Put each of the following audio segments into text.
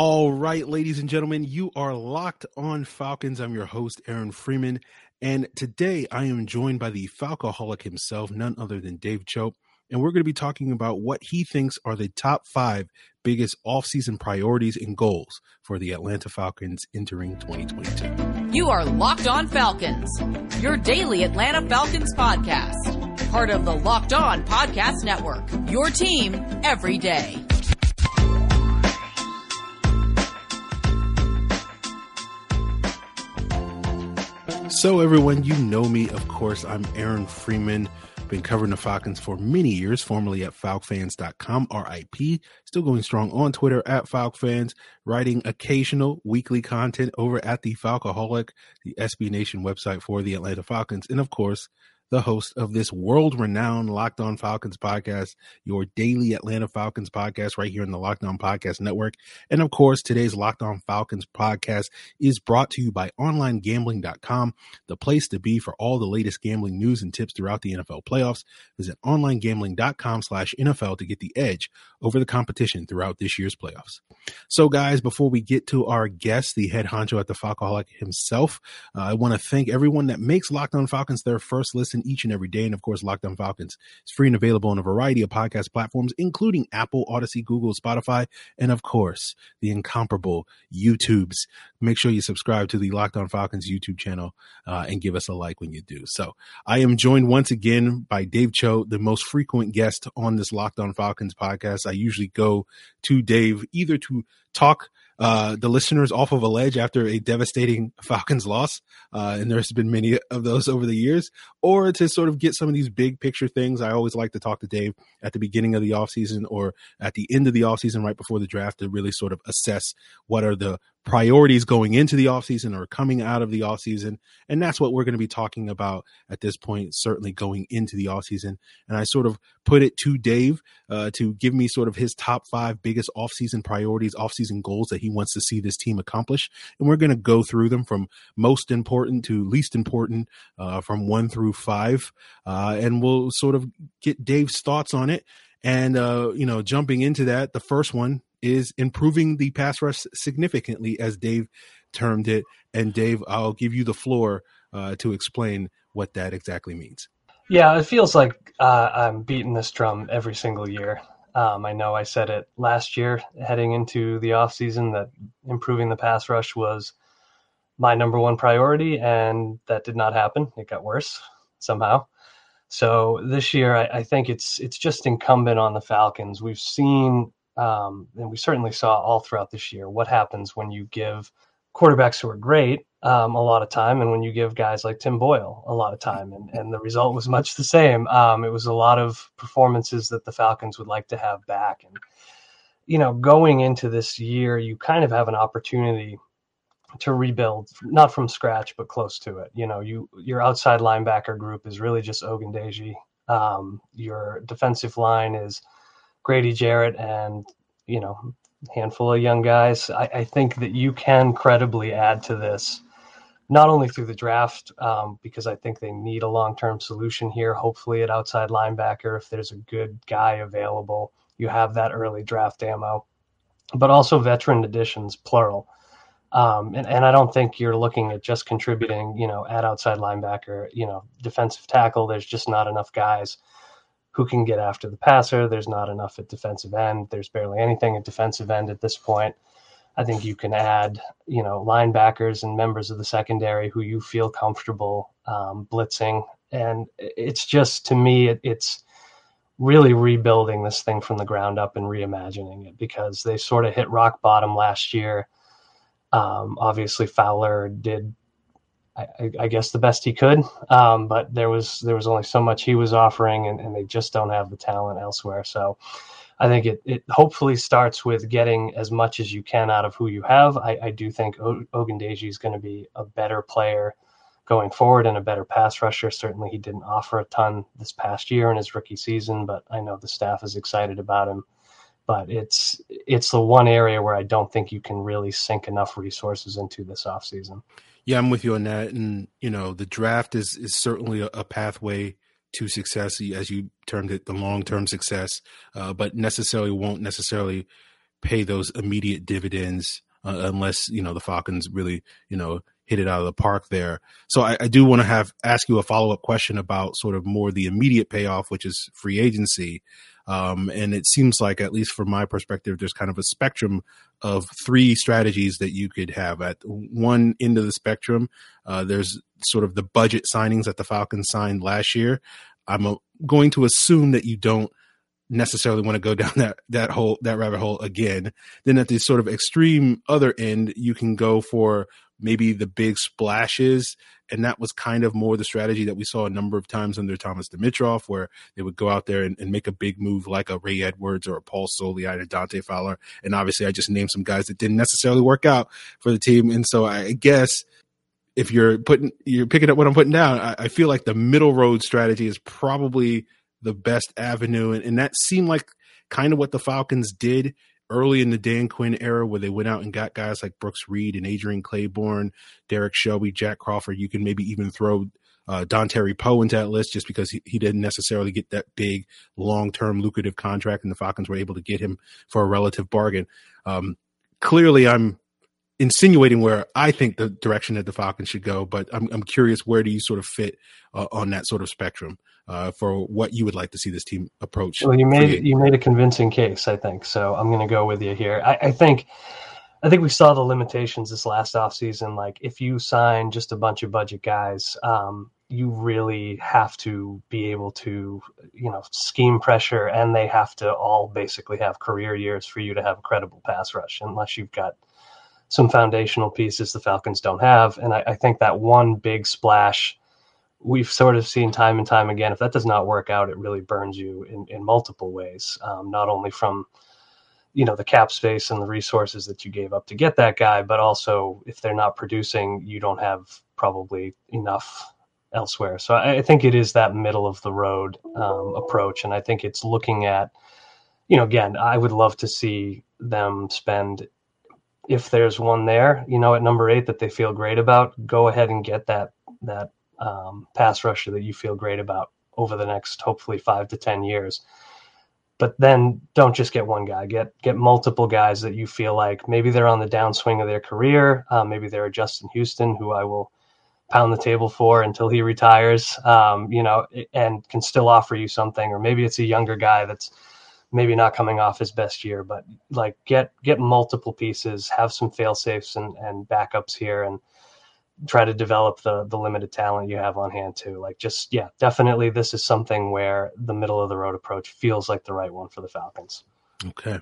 All right, ladies and gentlemen, you are locked on Falcons. I'm your host, Aaron Freeman. And today I am joined by the Falcoholic himself, none other than Dave Choate. And we're going to be talking about what he thinks are the top five biggest offseason priorities and goals for the Atlanta Falcons entering 2022. You are Locked On Falcons, your daily Atlanta Falcons podcast, part of the Locked On Podcast Network, your team every day. So, everyone, you know me, of course. I'm Aaron Freeman. Been covering the Falcons for many years, formerly at FalcFans.com, RIP. Still going strong on Twitter at FalcFans, writing occasional weekly content over at the Falcoholic, the SB Nation website for the Atlanta Falcons. And of course, the host of this world renowned Locked On Falcons podcast, your daily Atlanta Falcons podcast, right here in the Locked On Podcast Network. And of course, today's Locked On Falcons podcast is brought to you by OnlineGambling.com, the place to be for all the latest gambling news and tips throughout the NFL playoffs. Visit OnlineGambling.com slash NFL to get the edge over the competition throughout this year's playoffs. So, guys, before we get to our guest, the head honcho at the Falcoholic himself, uh, I want to thank everyone that makes Locked On Falcons their first listen listen each and every day. And of course, Locked On Falcons is free and available on a variety of podcast platforms, including Apple, Audacy, Google, Spotify, and of course, the incomparable YouTubes. Make sure you subscribe to the Locked On Falcons YouTube channel uh, and give us a like when you do. So I am joined once again by Dave Choate, the most frequent guest on this Locked On Falcons podcast. I usually go to Dave either to talk uh, the listeners off of a ledge after a devastating Falcons loss, uh, and there's been many of those over the years, or to sort of get some of these big picture things. I always like to talk to Dave at the beginning of the offseason or at the end of the offseason, right before the draft, to really sort of assess what are the priorities going into the offseason or coming out of the offseason. And that's what we're going to be talking about at this point, certainly going into the offseason. And I sort of put it to Dave uh, to give me sort of his top five biggest offseason priorities, offseason goals that he wants to see this team accomplish. And we're going to go through them from most important to least important, uh, from one through five. Uh, and we'll sort of get Dave's thoughts on it. And, uh, you know, jumping into that, the first one is improving the pass rush significantly, as Dave termed it. And Dave, I'll give you the floor uh, to explain what that exactly means. Yeah, it feels like uh, I'm beating this drum every single year. Um, I know I said it last year heading into the offseason that improving the pass rush was my number one priority, and that did not happen. It got worse somehow. So this year, I, I think it's it's just incumbent on the Falcons. We've seen um, and we certainly saw all throughout this year what happens when you give quarterbacks who are great um, a lot of time and when you give guys like Tim Boyle a lot of time. And, and the result was much the same. Um, it was a lot of performances that the Falcons would like to have back. And, you know, going into this year, you kind of have an opportunity to rebuild, not from scratch, but close to it. You know, you your outside linebacker group is really just Ogundeji. Um, your defensive line is – Grady Jarrett and you know handful of young guys. I, I think that you can credibly add to this, not only through the draft, um, because I think they need a long term solution here. Hopefully, at outside linebacker, if there's a good guy available, you have that early draft ammo, but also veteran additions, plural. Um, and, and I don't think you're looking at just contributing, you know, at outside linebacker, you know, defensive tackle. There's just not enough guys who can get after the passer. There's not enough at defensive end. There's barely anything at defensive end at this point. I think you can add, you know, linebackers and members of the secondary who you feel comfortable um, blitzing, and it's just to me, it, it's really rebuilding this thing from the ground up and reimagining it because they sort of hit rock bottom last year. Um, obviously, Fowler did I, I, guess the best he could. Um, but there was there was only so much he was offering, and, and, they just don't have the talent elsewhere. So I think it it hopefully starts with getting as much as you can out of who you have. I, I do think o- Ogundeji is going to be a better player going forward and a better pass rusher. Certainly, he didn't offer a ton this past year in his rookie season, but I know the staff is excited about him. But it's it's the one area where I don't think you can really sink enough resources into this offseason. Yeah, I'm with you on that. And you know, the draft is is certainly a, a pathway to success, as you termed it, the long term success, uh, but necessarily won't necessarily pay those immediate dividends uh, unless you know the Falcons really you know hit it out of the park there. So I, I do want to have ask you a follow up question about sort of more the immediate payoff, which is free agency. Um, and it seems like, at least from my perspective, there's kind of a spectrum of three strategies that you could have. At one end of the spectrum, uh, there's sort of the budget signings that the Falcons signed last year. I'm a, going to assume that you don't necessarily want to go down that that hole that rabbit hole again. Then at the sort of extreme other end, you can go for maybe the big splashes. And that was kind of more the strategy that we saw a number of times under Thomas Dimitroff, where they would go out there and, and make a big move like a Ray Edwards or a Paul Soliai and Dante Fowler. And obviously, I just named some guys that didn't necessarily work out for the team. And so I guess if you're putting you're picking up what I'm putting down, I, I feel like the middle road strategy is probably the best avenue, and, and that seemed like kind of what the Falcons did early in the Dan Quinn era, where they went out and got guys like Brooks Reed and Adrian Clayborn, Derrick Shelby, Jack Crawford. You can maybe even throw uh, Terry Poe into that list just because he, he didn't necessarily get that big, long term, lucrative contract, and the Falcons were able to get him for a relative bargain. Um, clearly, I'm insinuating where I think the direction that the Falcons should go, but I'm, I'm curious where do you sort of fit uh, on that sort of spectrum uh, for what you would like to see this team approach? Well, you made you made a convincing case, I think. So I'm going to go with you here. I, I, think. I think we saw the limitations this last offseason. Like, if you sign just a bunch of budget guys, um, you really have to be able to, you know, scheme pressure, and they have to all basically have career years for you to have a credible pass rush, unless you've got some foundational pieces the Falcons don't have. And I, I, think that one big splash we've sort of seen time and time again. If that does not work out, it really burns you in, in multiple ways, um, not only from you know the cap space and the resources that you gave up to get that guy, but also if they're not producing, you don't have probably enough elsewhere. So I, I think it is that middle of the road um, approach, and I think it's looking at you know again, I would love to see them spend if there's one there, you know, at number eight that they feel great about, go ahead and get that that um, pass rusher that you feel great about over the next hopefully five to ten years. But then don't just get one guy. Get get multiple guys that you feel like maybe they're on the downswing of their career. Uh, maybe they're a Justin Houston, who I will pound the table for until he retires. Um, you know, and can still offer you something. Or maybe it's a younger guy that's maybe not coming off his best year, but like get get multiple pieces, have some fail safes and, and backups here and try to develop the the limited talent you have on hand too. Like just yeah, definitely this is something where the middle of the road approach feels like the right one for the Falcons. Okay.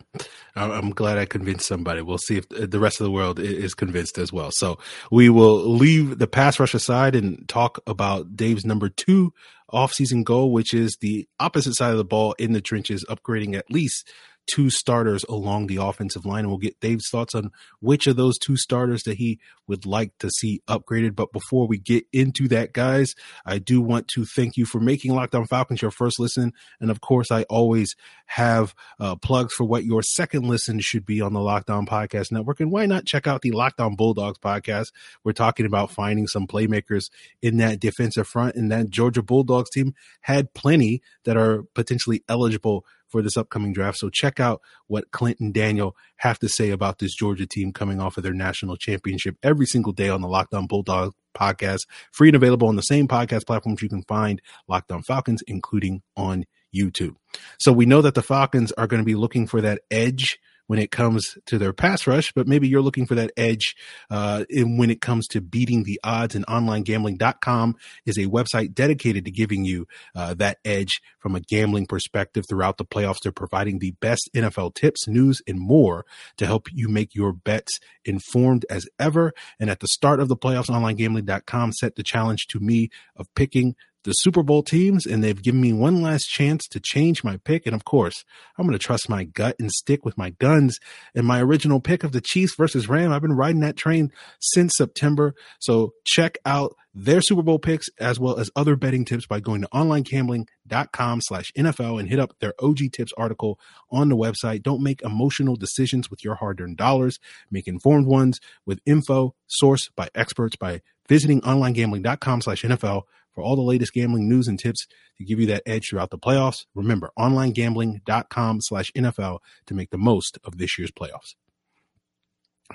I'm glad I convinced somebody. We'll see if the rest of the world is convinced as well. So we will leave the pass rush aside and talk about Dave's number two offseason goal, which is the opposite side of the ball in the trenches, upgrading at least two starters along the offensive line. And we'll get Dave's thoughts on which of those two starters that he would like to see upgraded. But before we get into that, guys, I do want to thank you for making Locked On Falcons your first listen. And of course, I always have uh, plugs for what your second listen should be on the Locked On Podcast Network. And why not check out the Locked On Bulldogs podcast? We're talking about finding some playmakers in that defensive front. And that Georgia Bulldogs team had plenty that are potentially eligible for this upcoming draft. So check out what Clint and Daniel have to say about this Georgia team coming off of their national championship every single day on the Locked On Bulldog podcast, free and available on the same podcast platforms you can find Locked On Falcons, including on YouTube. So we know that the Falcons are going to be looking for that edge when it comes to their pass rush, but maybe you're looking for that edge uh, in, when it comes to beating the odds. And OnlineGambling.com is a website dedicated to giving you uh, that edge from a gambling perspective throughout the playoffs. They're providing the best NFL tips, news, and more to help you make your bets informed as ever. And at the start of the playoffs, OnlineGambling.com set the challenge to me of picking the Super Bowl teams, and they've given me one last chance to change my pick. And of course, I'm going to trust my gut and stick with my guns. And my original pick of the Chiefs versus Ram, I've been riding that train since September. So check out their Super Bowl picks as well as other betting tips by going to onlinegambling.com slash NFL and hit up their OG tips article on the website. Don't make emotional decisions with your hard earned dollars. Make informed ones with info sourced by experts by visiting onlinegambling.com slash NFL for all the latest gambling news and tips to give you that edge throughout the playoffs. Remember, onlinegambling.com slash NFL to make the most of this year's playoffs.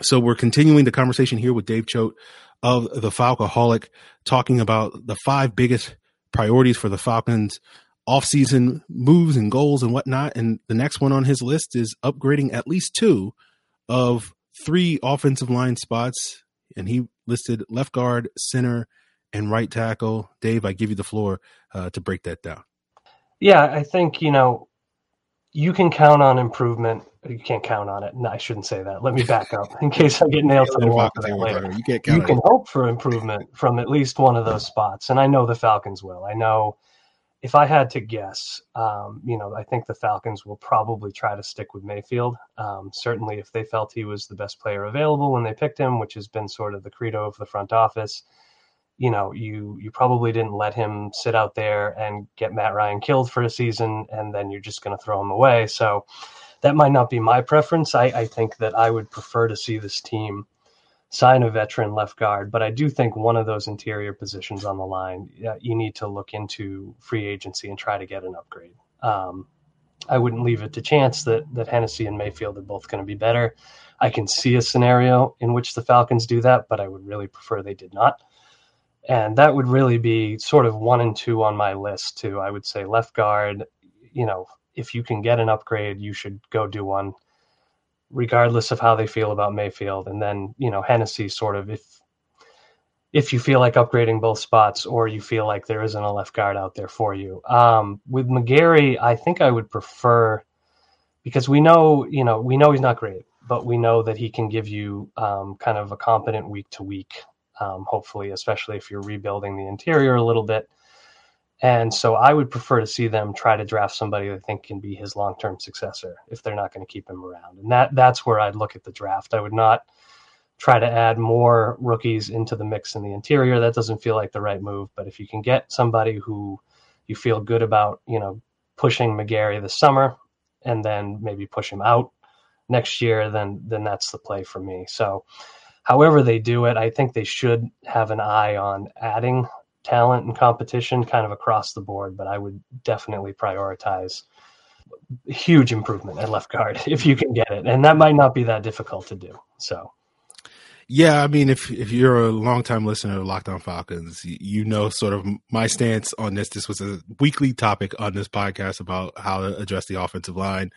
So we're continuing the conversation here with Dave Choate of the Falcoholic, talking about the five biggest priorities for the Falcons offseason moves and goals and whatnot. And the next one on his list is upgrading at least two of three offensive line spots. And he listed left guard, center, and right tackle. Dave, I give you the floor uh, to break that down. Yeah, I think, you know, you can count on improvement. You can't count on it. No, I shouldn't say that. Let me back up in case I get nailed to the wall later. You, can't you can hope for improvement from at least one of those spots. And I know the Falcons will. I know if I had to guess, um, you know, I think the Falcons will probably try to stick with Mayfield. Um, certainly, if they felt he was the best player available when they picked him, which has been sort of the credo of the front office, you know, you you probably didn't let him sit out there and get Matt Ryan killed for a season, and then you're just going to throw him away. So that might not be my preference. I, I think that I would prefer to see this team sign a veteran left guard, but I do think one of those interior positions on the line, you need to look into free agency and try to get an upgrade. Um, I wouldn't leave it to chance that that Hennessy and Mayfield are both going to be better. I can see a scenario in which the Falcons do that, but I would really prefer they did not. And that would really be sort of one and two on my list too. I would say left guard, you know, if you can get an upgrade, you should go do one regardless of how they feel about Mayfield. And then, you know, Hennessy sort of if if you feel like upgrading both spots or you feel like there isn't a left guard out there for you. Um, with McGary, I think I would prefer because we know, you know, we know he's not great, but we know that he can give you um, kind of a competent week to week, um, hopefully, especially if you're rebuilding the interior a little bit. And so I would prefer to see them try to draft somebody I think can be his long term successor if they're not going to keep him around. And that that's where I'd look at the draft. I would not try to add more rookies into the mix in the interior. That doesn't feel like the right move. But if you can get somebody who you feel good about, you know, pushing McGary this summer and then maybe push him out next year, then then that's the play for me. So however they do it, I think they should have an eye on adding talent and competition kind of across the board, but I would definitely prioritize huge improvement at left guard if you can get it. And that might not be that difficult to do. So yeah, I mean, if if you're a longtime listener of Locked On Falcons, you know sort of my stance on this. This was a weekly topic on this podcast about how to address the offensive line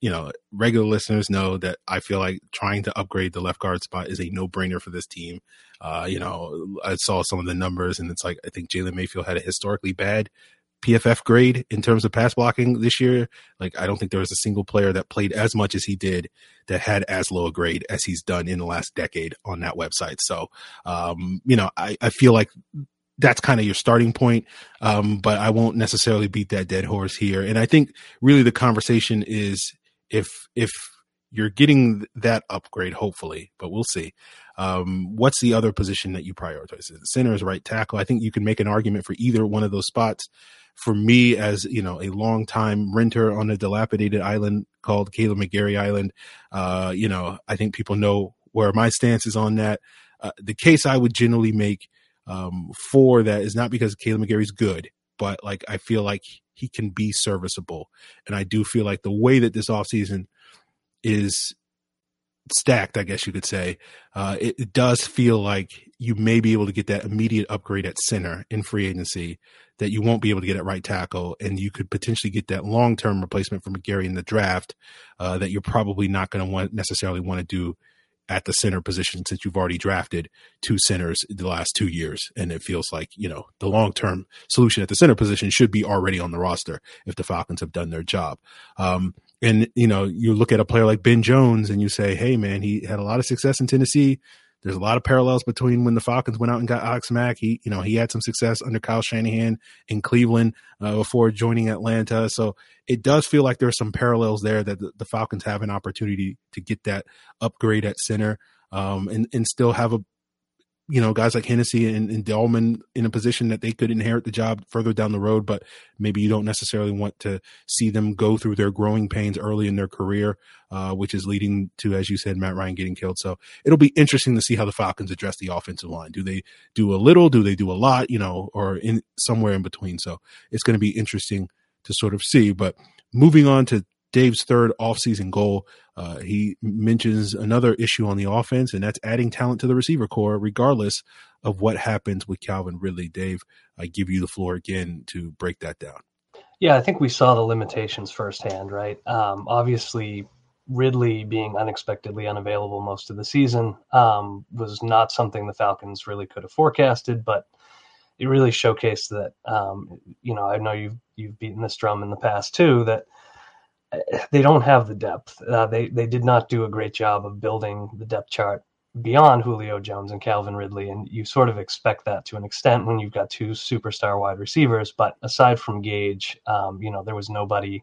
you know, regular listeners know that I feel like trying to upgrade the left guard spot is a no brainer for this team. Uh, you know, I saw some of the numbers and it's like, I think Jalen Mayfield had a historically bad PFF grade in terms of pass blocking this year. Like, I don't think there was a single player that played as much as he did that had as low a grade as he's done in the last decade on that website. So, um, you know, I, I feel like that's kind of your starting point. Um, but I won't necessarily beat that dead horse here. And I think really the conversation is if if you're getting that upgrade, hopefully, but we'll see. Um, what's the other position that you prioritize? Is center is right tackle? I think you can make an argument for either one of those spots. For me, as you know, a long time renter on a dilapidated island called Kaleb McGary Island, uh, you know, I think people know where my stance is on that. Uh, the case I would generally make um, for that is not because Kaleb McGary's good, but like I feel like he can be serviceable. And I do feel like the way that this offseason is stacked, I guess you could say, uh, it, it, does feel like you may be able to get that immediate upgrade at center in free agency that you won't be able to get at right tackle, and you could potentially get that long term replacement for McGary in the draft uh, that you're probably not going to want necessarily want to do at the center position since you've already drafted two centers the last two years. And it feels like, you know, the long term solution at the center position should be already on the roster if the Falcons have done their job. Um, and, you know, you look at a player like Ben Jones and you say, hey, man, he had a lot of success in Tennessee. There's a lot of parallels between when the Falcons went out and got Alex Mack. He, you know, he had some success under Kyle Shanahan in Cleveland uh, before joining Atlanta. So it does feel like there's some parallels there that the, the, Falcons have an opportunity to get that upgrade at center um, and and still have a you know, guys like Hennessy and, and Dalman in a position that they could inherit the job further down the road, but maybe you don't necessarily want to see them go through their growing pains early in their career, uh, which is leading to, as you said, Matt Ryan getting killed. So it'll be interesting to see how the Falcons address the offensive line. Do they do a little? Do they do a lot? You know, or in somewhere in between. So it's going to be interesting to sort of see. But moving on to Dave's third offseason goal. Uh, he mentions another issue on the offense, and that's adding talent to the receiver corps, regardless of what happens with Calvin Ridley. Dave, I give you the floor again to break that down. Yeah, I think we saw the limitations firsthand, right? Um, obviously, Ridley being unexpectedly unavailable most of the season um, was not something the Falcons really could have forecasted, but it really showcased that. Um, you know, I know you've you've beaten this drum in the past too. That they don't have the depth. Uh, they they did not do a great job of building the depth chart beyond Julio Jones and Calvin Ridley, and you sort of expect that to an extent when you've got two superstar wide receivers. But aside from Gage, um, you know, there was nobody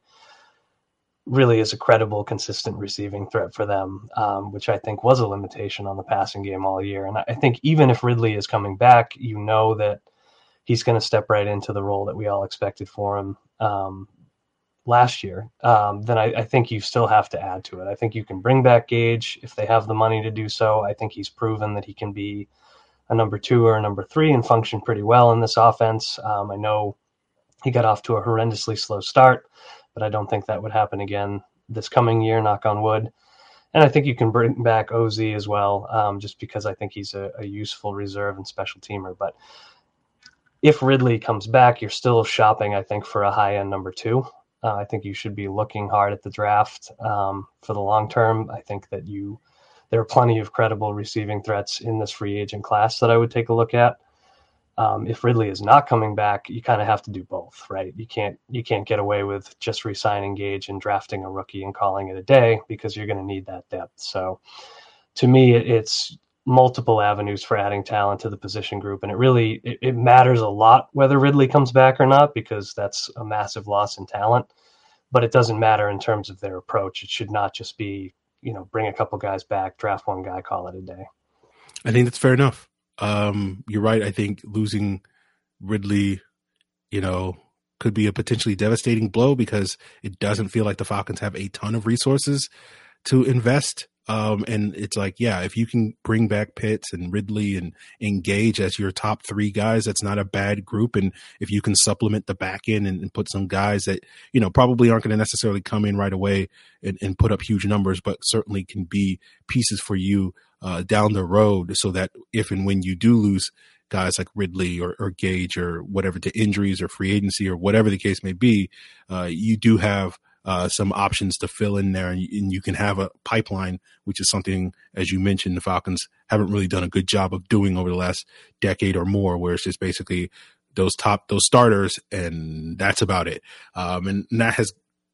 really as a credible, consistent receiving threat for them, um, which I think was a limitation on the passing game all year. And I think even if Ridley is coming back, you know that he's going to step right into the role that we all expected for him. Um, last year, um, then I, I, think you still have to add to it. I think you can bring back Gage if they have the money to do so. I think he's proven that he can be a number two or a number three and function pretty well in this offense. Um, I know he got off to a horrendously slow start, but I don't think that would happen again this coming year, knock on wood. And I think you can bring back OZ as well, um, just because I think he's a, a useful reserve and special teamer. But if Ridley comes back, you're still shopping, I think, for a high end number two. Uh, I think you should be looking hard at the draft um, for the long term. I think that you there are plenty of credible receiving threats in this free agent class that I would take a look at. Um, if Ridley is not coming back, you kind of have to do both, right? You can't you can't get away with just re-signing Gage and drafting a rookie and calling it a day because you're going to need that depth. So, to me, it's multiple avenues for adding talent to the position group and it really it, it, matters a lot whether ridley comes back or not because that's a massive loss in talent. But it doesn't matter in terms of their approach. It should not just be you know bring a couple guys back draft one guy call it a day. I think that's fair enough. Um, you're right. I think losing ridley you know could be a potentially devastating blow because it doesn't feel like the falcons have a ton of resources to invest um, and it's like, yeah, if you can bring back Pitts and Ridley and engage as your top three guys, that's not a bad group. And if you can supplement the back end and, and put some guys that, you know, probably aren't going to necessarily come in right away and, and, put up huge numbers, but certainly can be pieces for you uh, down the road so that if and when you do lose guys like Ridley or, or Gage or whatever to injuries or free agency or whatever the case may be, uh, you do have – uh, some options to fill in there, and you, and you, can have a pipeline, which is something, as you mentioned, the Falcons haven't really done a good job of doing over the last decade or more, where it's just basically those top those starters, and that's about it. Um, and, that has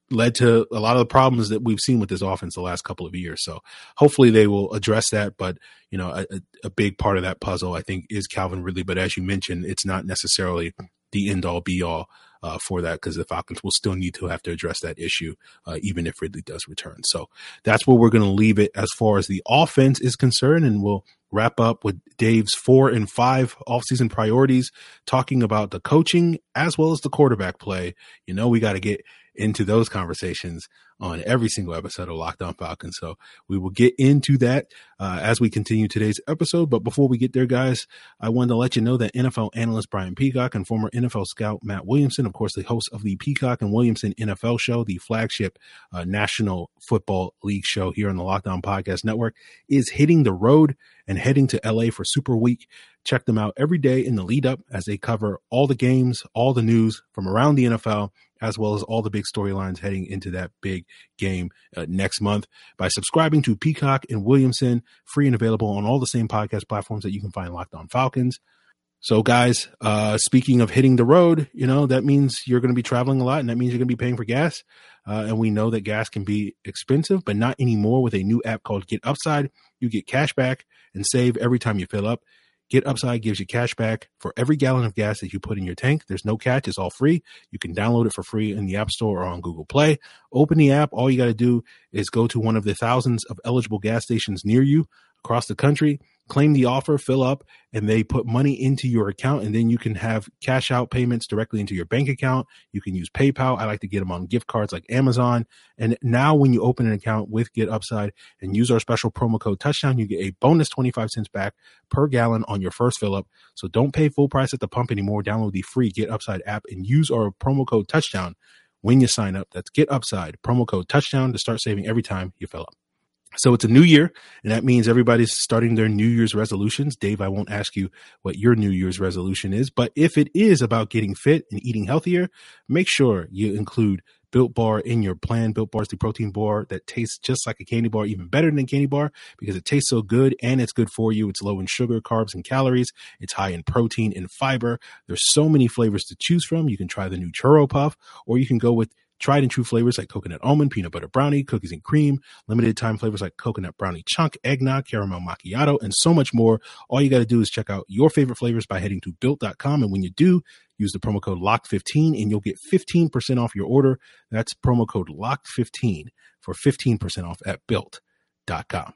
led to a lot of the problems that we've seen with this offense the last couple of years. So hopefully they will address that. But you know, a, a big part of that puzzle, I think, is Calvin Ridley. But as you mentioned, it's not necessarily the end all be all uh, for that because the Falcons will still need to have to address that issue, uh, even if Ridley does return. So that's where we're going to leave it as far as the offense is concerned. And we'll wrap up with Dave's four and five offseason priorities, talking about the coaching as well as the quarterback play. You know, we got to get into those conversations on every single episode of Locked On Falcons. So we will get into that uh, as we continue today's episode. But before we get there, guys, I wanted to let you know that NFL analyst Brian Peacock and former NFL scout Matt Williamson, of course, the host of the Peacock and Williamson NFL show, the flagship uh, National Football League show here on the Locked On Podcast Network, is hitting the road and heading to LA for Super Week. Check them out every day in the lead up as they cover all the games, all the news from around the NFL as well as all the big storylines heading into that big game uh, next month by subscribing to Peacock and Williamson, free and available on all the same podcast platforms that you can find Locked On Falcons. So, guys, uh, speaking of hitting the road, you know, that means you're going to be traveling a lot and that means you're going to be paying for gas. Uh, and we know that gas can be expensive, but not anymore with a new app called Get Upside. You get cash back and save every time you fill up. Get Upside gives you cash back for every gallon of gas that you put in your tank. There's no catch. It's all free. You can download it for free in the App Store or on Google Play. Open the app. All you got to do is go to one of the thousands of eligible gas stations near you across the country. Claim the offer, fill up, and they put money into your account. And then you can have cash out payments directly into your bank account. You can use PayPal. I like to get them on gift cards like Amazon. And now when you open an account with Get Upside and use our special promo code touchdown, you get a bonus 25 cents back per gallon on your first fill up. So don't pay full price at the pump anymore. Download the free Get Upside app and use our promo code touchdown when you sign up. That's Get Upside, promo code touchdown to start saving every time you fill up. So it's a new year, and that means everybody's starting their New Year's resolutions. Dave, I won't ask you what your New Year's resolution is, but if it is about getting fit and eating healthier, make sure you include Built Bar in your plan. Built Bar is the protein bar that tastes just like a candy bar, even better than a candy bar because it tastes so good and it's good for you. It's low in sugar, carbs, and calories. It's high in protein and fiber. There's so many flavors to choose from. You can try the new churro puff, or you can go with tried and true flavors like coconut almond, peanut butter brownie, cookies and cream, limited time flavors like coconut brownie chunk, eggnog, caramel macchiato, and so much more. All you got to do is check out your favorite flavors by heading to built.com. And when you do, use the promo code LOCK15 and you'll get 15% off your order. That's promo code LOCK15 for 15% off at built.com.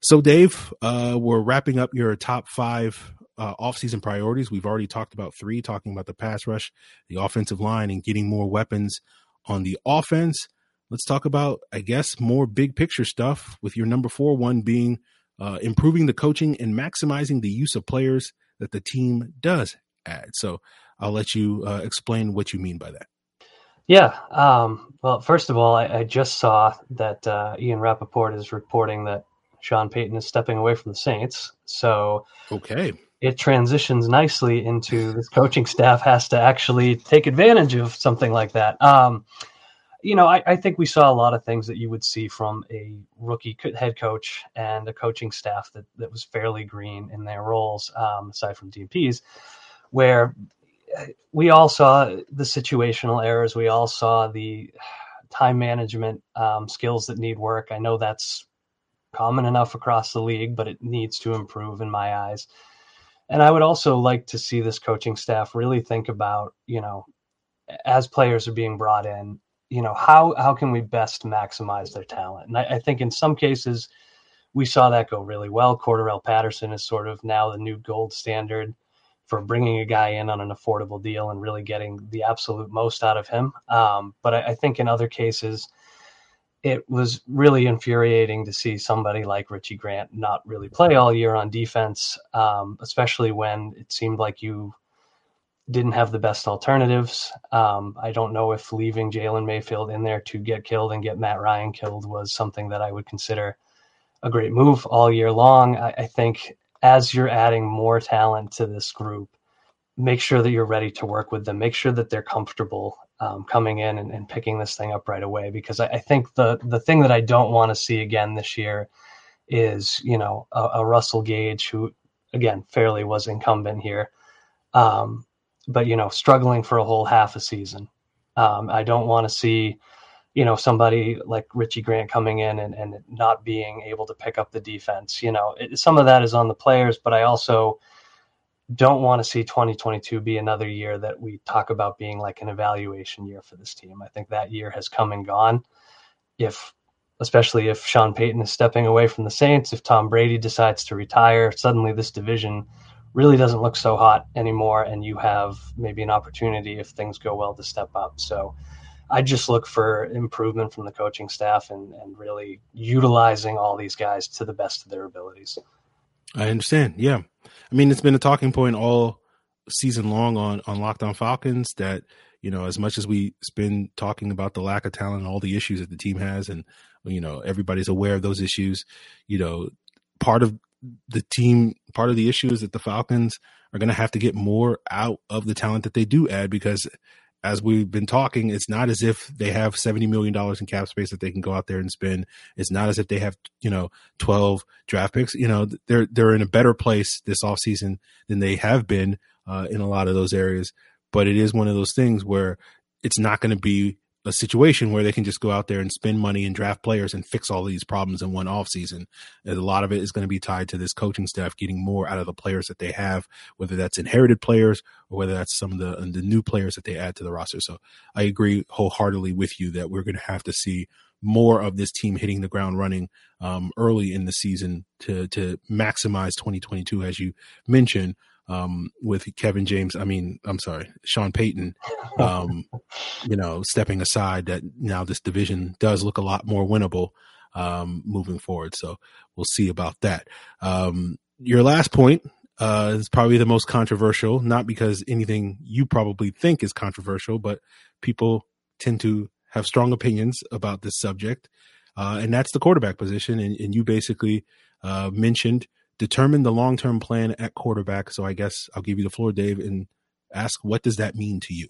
So, Dave, uh, we're wrapping up your top five uh, offseason priorities. We've already talked about three, talking about the pass rush, the offensive line, and getting more weapons on the offense. Let's talk about, I guess, more big picture stuff with your number four one being uh, improving the coaching and maximizing the use of players that the team does add. So I'll let you uh, explain what you mean by that. Yeah. Um, well, first of all, I, I just saw that uh, Ian Rapoport is reporting that Sean Payton is stepping away from the Saints. So okay, it transitions nicely into this coaching staff has to actually take advantage of something like that. Um, you know, I, I, think we saw a lot of things that you would see from a rookie head coach and a coaching staff that, that was fairly green in their roles, um, aside from Dean Pees, where we all saw the situational errors. We all saw the time management um, skills that need work. I know that's common enough across the league, but it needs to improve in my eyes. And I would also like to see this coaching staff really think about, you know, as players are being brought in, you know, how how can we best maximize their talent? And I, I think in some cases we saw that go really well. Cordarrelle Patterson is sort of now the new gold standard for bringing a guy in on an affordable deal and really getting the absolute most out of him. Um, but I, I, think in other cases, it was really infuriating to see somebody like Richie Grant not really play all year on defense, um, especially when it seemed like you didn't have the best alternatives. Um, I don't know if leaving Jalen Mayfield in there to get killed and get Matt Ryan killed was something that I would consider a great move all year long. I, I think as you're adding more talent to this group, make sure that you're ready to work with them. Make sure that they're comfortable um, coming in and, and, picking this thing up right away. Because I, I, think the the thing that I don't want to see again this year is you know a, a Russell Gage who again fairly was incumbent here, um, but you know struggling for a whole half a season. Um, I don't want to see you know somebody like Richie Grant coming in and, and not being able to pick up the defense. You know it, some of that is on the players, but I also don't want to see 2022 be another year that we talk about being like an evaluation year for this team. I think that year has come and gone. If especially if Sean Payton is stepping away from the Saints, if Tom Brady decides to retire, suddenly this division really doesn't look so hot anymore and you have maybe an opportunity if things go well to step up. So I just look for improvement from the coaching staff and, and really utilizing all these guys to the best of their abilities. I understand. Yeah. I mean, it's been a talking point all season long on on Locked On Falcons that you know as much as we've been talking about the lack of talent and all the issues that the team has, and you know everybody's aware of those issues. You know, part of the team, part of the issue is that the Falcons are going to have to get more out of the talent that they do add because as we've been talking, it's not as if they have seventy million dollars in cap space that they can go out there and spend. It's not as if they have you know twelve draft picks. You know they're they're in a better place this offseason than they have been uh, in a lot of those areas. But it is one of those things where it's not going to be a situation where they can just go out there and spend money and draft players and fix all these problems in one off season. A lot of it is going to be tied to this coaching staff getting more out of the players that they have, whether that's inherited players or whether that's some of the the new players that they add to the roster. So I agree wholeheartedly with you that we're going to have to see more of this team hitting the ground running um, early in the season to to maximize 2022, as you mentioned um, with Kevin James. I mean, I'm sorry, Sean Payton, um, you know, stepping aside that now this division does look a lot more winnable um, moving forward. So we'll see about that. Um, your last point uh, is probably the most controversial, not because anything you probably think is controversial, but people tend to have strong opinions about this subject. Uh, and that's the quarterback position. And, and you basically uh, mentioned determine the long term plan at quarterback. So I guess I'll give you the floor, Dave, and ask what does that mean to you?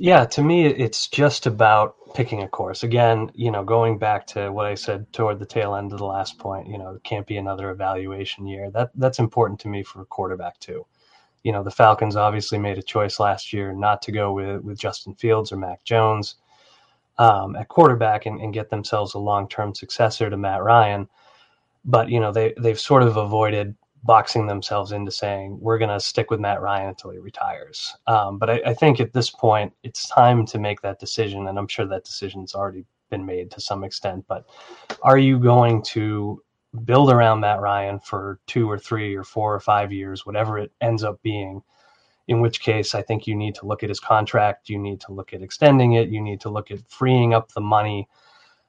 Yeah, to me, it's just about picking a course. Again, you know, going back to what I said toward the tail end of the last point, you know, it can't be another evaluation year. That that's important to me for a quarterback too. You know, the Falcons obviously made a choice last year not to go with with Justin Fields or Mac Jones um, at quarterback and, and get themselves a long term successor to Matt Ryan but you know they they've sort of avoided boxing themselves into saying we're going to stick with Matt Ryan until he retires. Um, but I, I, think at this point it's time to make that decision, and I'm sure that decision's already been made to some extent. But are you going to build around Matt Ryan for two or three or four or five years, whatever it ends up being? In which case, I think you need to look at his contract. You need to look at extending it. You need to look at freeing up the money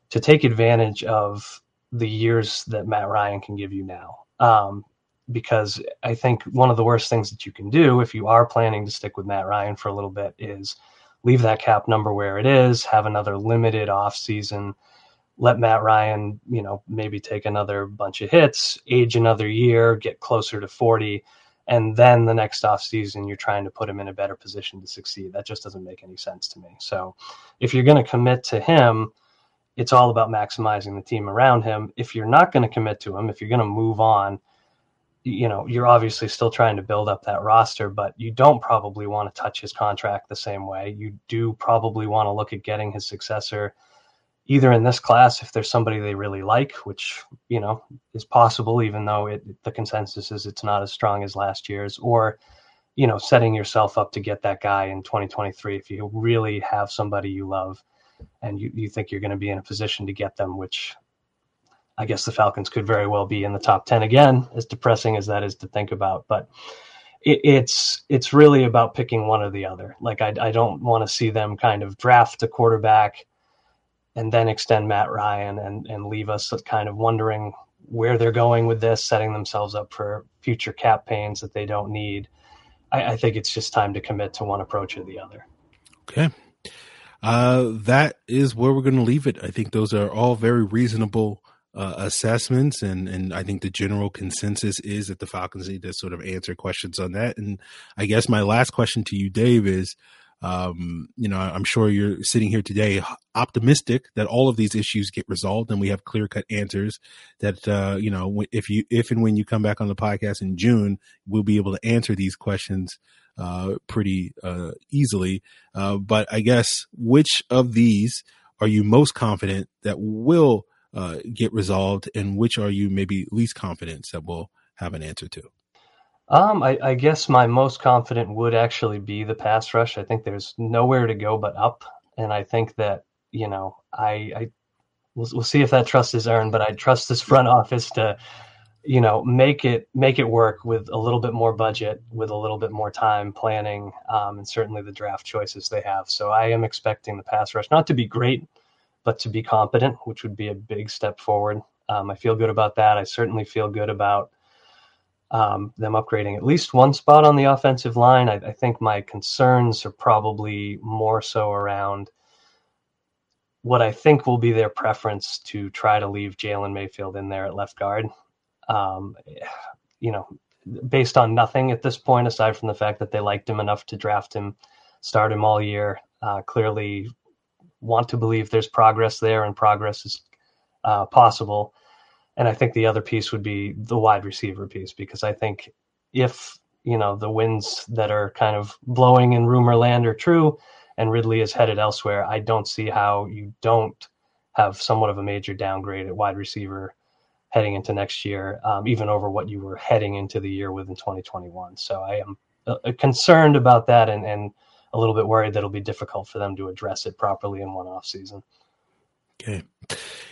to take advantage of the years that Matt Ryan can give you now. Um, because I think one of the worst things that you can do if you are planning to stick with Matt Ryan for a little bit is leave that cap number where it is, have another limited off season, let Matt Ryan, you know, maybe take another bunch of hits, age another year, get closer to 40, and then the next off season you're trying to put him in a better position to succeed. That just doesn't make any sense to me. So if you're going to commit to him, it's all about maximizing the team around him. If you're not going to commit to him, if you're going to move on, you know, you're obviously still trying to build up that roster, but you don't probably want to touch his contract the same way. You do probably want to look at getting his successor either in this class if there's somebody they really like, which, you know, is possible even though it, the consensus is it's not as strong as last year's or you know, setting yourself up to get that guy in 2023 if you really have somebody you love and you, you think you're going to be in a position to get them, which I guess the Falcons could very well be in the top 10 again, as depressing as that is to think about. But it, it's it's really about picking one or the other. Like I, I don't want to see them kind of draft a quarterback and then extend Matt Ryan and, and leave us kind of wondering where they're going with this, setting themselves up for future cap pains that they don't need. I, I think it's just time to commit to one approach or the other. Okay uh, that is where we're going to leave it. I think those are all very reasonable uh, assessments, and and I think the general consensus is that the Falcons need to sort of answer questions on that. And I guess my last question to you, Dave, is. Um, you know, I'm sure you're sitting here today optimistic that all of these issues get resolved and we have clear cut answers that, uh, you know, if you, if and when you come back on the podcast in June, we'll be able to answer these questions uh, pretty uh, easily. Uh, but I guess which of these are you most confident that will uh, get resolved, and which are you maybe least confident that will have an answer to? Um, I, I, guess my most confident would actually be the pass rush. I think there's nowhere to go but up, and I think that you know I, I we'll, we'll see if that trust is earned, but I trust this front office to you know make it make it work with a little bit more budget with a little bit more time planning um, and certainly the draft choices they have. So i am expecting the pass rush not to be great but to be competent which would be a big step forward. Um, i feel good about that. I certainly feel good about um, them upgrading at least one spot on the offensive line. I, I think my concerns are probably more so around what I think will be their preference to try to leave Jalen Mayfield in there at left guard um, you know, based on nothing at this point, aside from the fact that they liked him enough to draft him, start him all year. Uh, clearly, want to believe there's progress there, and progress is uh, possible. And I think the other piece would be the wide receiver piece, because I think if you know the winds that are kind of blowing in rumor land are true, and Ridley is headed elsewhere, I don't see how you don't have somewhat of a major downgrade at wide receiver heading into next year, um, even over what you were heading into the year with in 2021. So I am uh, concerned about that and, and a little bit worried that it'll be difficult for them to address it properly in one off season. Okay.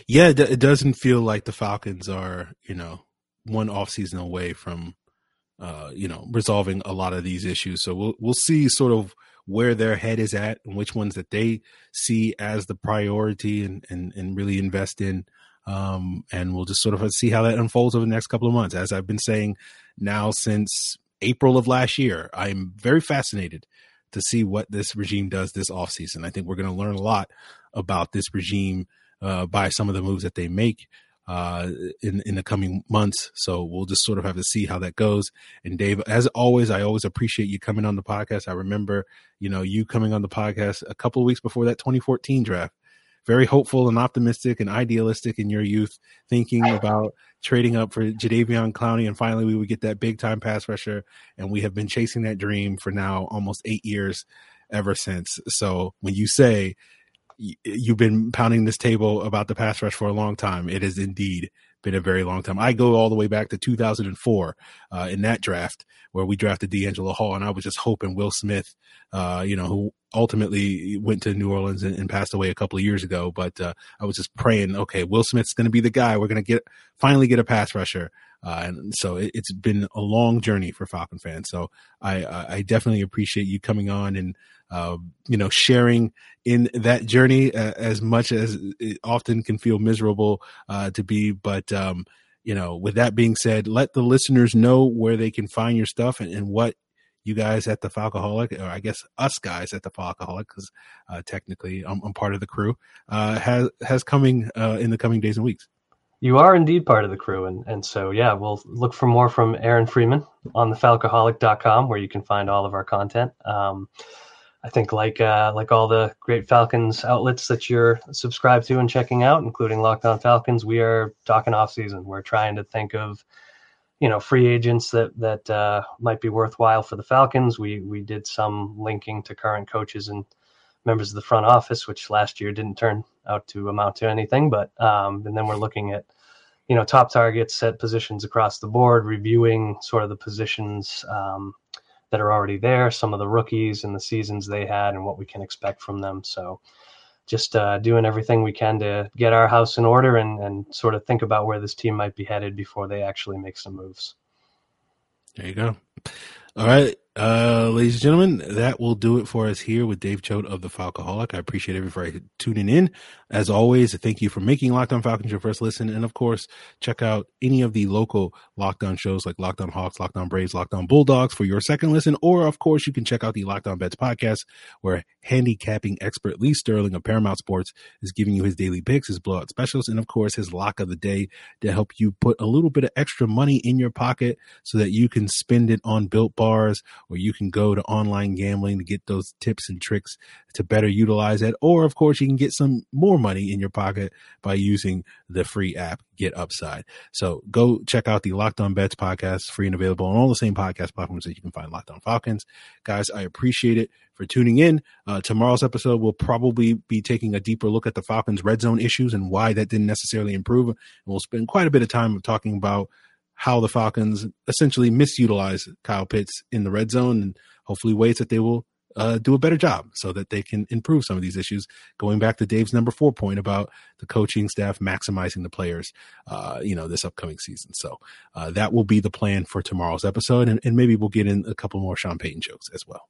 Yeah, it doesn't feel like the Falcons are, you know, one off season away from, uh, you know, resolving a lot of these issues. So we'll we'll see sort of where their head is at and which ones that they see as the priority and and, and really invest in. Um, and we'll just sort of see how that unfolds over the next couple of months. As I've been saying now since April of last year, I'm very fascinated to see what this regime does this offseason. I think we're going to learn a lot about this regime uh, by some of the moves that they make uh, in in the coming months. So we'll just sort of have to see how that goes. And Dave, as always, I always appreciate you coming on the podcast. I remember, you know, you coming on the podcast a couple of weeks before that 2014 draft. Very hopeful and optimistic and idealistic in your youth, thinking about trading up for Jadeveon Clowney, and finally we would get that big time pass rusher. And we have been chasing that dream for now almost eight years ever since. So when you say you've been pounding this table about the pass rush for a long time. it is indeed been a very long time. I go all the way back to 2004 uh, in that draft where we drafted DeAngelo Hall, and I was just hoping Will Smith, uh, you know, who ultimately went to New Orleans and, and passed away a couple of years ago, but uh, I was just praying, okay, Will Smith's going to be the guy. We're going to get finally get a pass rusher. Uh, and so it, has been a long journey for Falcon fans. So I, I definitely appreciate you coming on and uh, you know, sharing in that journey uh, as much as it often can feel miserable uh, to be. But, um, you know, with that being said, let the listeners know where they can find your stuff and, and what you guys at the Falcoholic, or I guess us guys at the Falcoholic, because uh, technically I'm, I'm, part of the crew, uh, has has coming in the coming days and weeks. You are indeed part of the crew, and and so yeah, we'll look for more from Aaron Freeman on the Falcoholic.com, where you can find all of our content. Um, I think like uh, like all the great Falcons outlets that you're subscribed to and checking out, including Locked On Falcons, we are talking off season. We're trying to think of you know free agents that that uh, might be worthwhile for the Falcons. We we did some linking to current coaches and members of the front office, which last year didn't turn out to amount to anything. But um, and then we're looking at you know top targets, set positions across the board, reviewing sort of the positions. Um, that are already there, some of the rookies and the seasons they had, and what we can expect from them. So, just uh, doing everything we can to get our house in order and, and sort of think about where this team might be headed before they actually make some moves. There you go. All right. Uh, ladies and gentlemen, that will do it for us here with Dave Choate of the Falcoholic. I appreciate everybody tuning in. As always, thank you for making Locked On Falcons your first listen. And of course, check out any of the local Locked On shows like Locked On Hawks, Locked On Braves, Locked On Bulldogs for your second listen. Or of course, you can check out the Locked On Bets podcast where handicapping expert Lee Sterling of Paramount Sports is giving you his daily picks, his blowout specials, and of course, his lock of the day to help you put a little bit of extra money in your pocket so that you can spend it on built bars or you can go to online gambling to get those tips and tricks to better utilize it. Or, of course, you can get some more money in your pocket by using the free app Get Upside. So go check out the Locked On Bets podcast, free and available on all the same podcast platforms that you can find Locked On Falcons. Guys, I appreciate it for tuning in. Uh, tomorrow's episode will probably be taking a deeper look at the Falcons' red zone issues and why that didn't necessarily improve. And we'll spend quite a bit of time talking about how the Falcons essentially misutilize Kyle Pitts in the red zone and hopefully ways that they will uh, do a better job so that they can improve some of these issues. Going back to Dave's number four point about the coaching staff maximizing the players, uh, you know, this upcoming season. So uh, that will be the plan for tomorrow's episode, and, and maybe we'll get in a couple more Sean Payton jokes as well.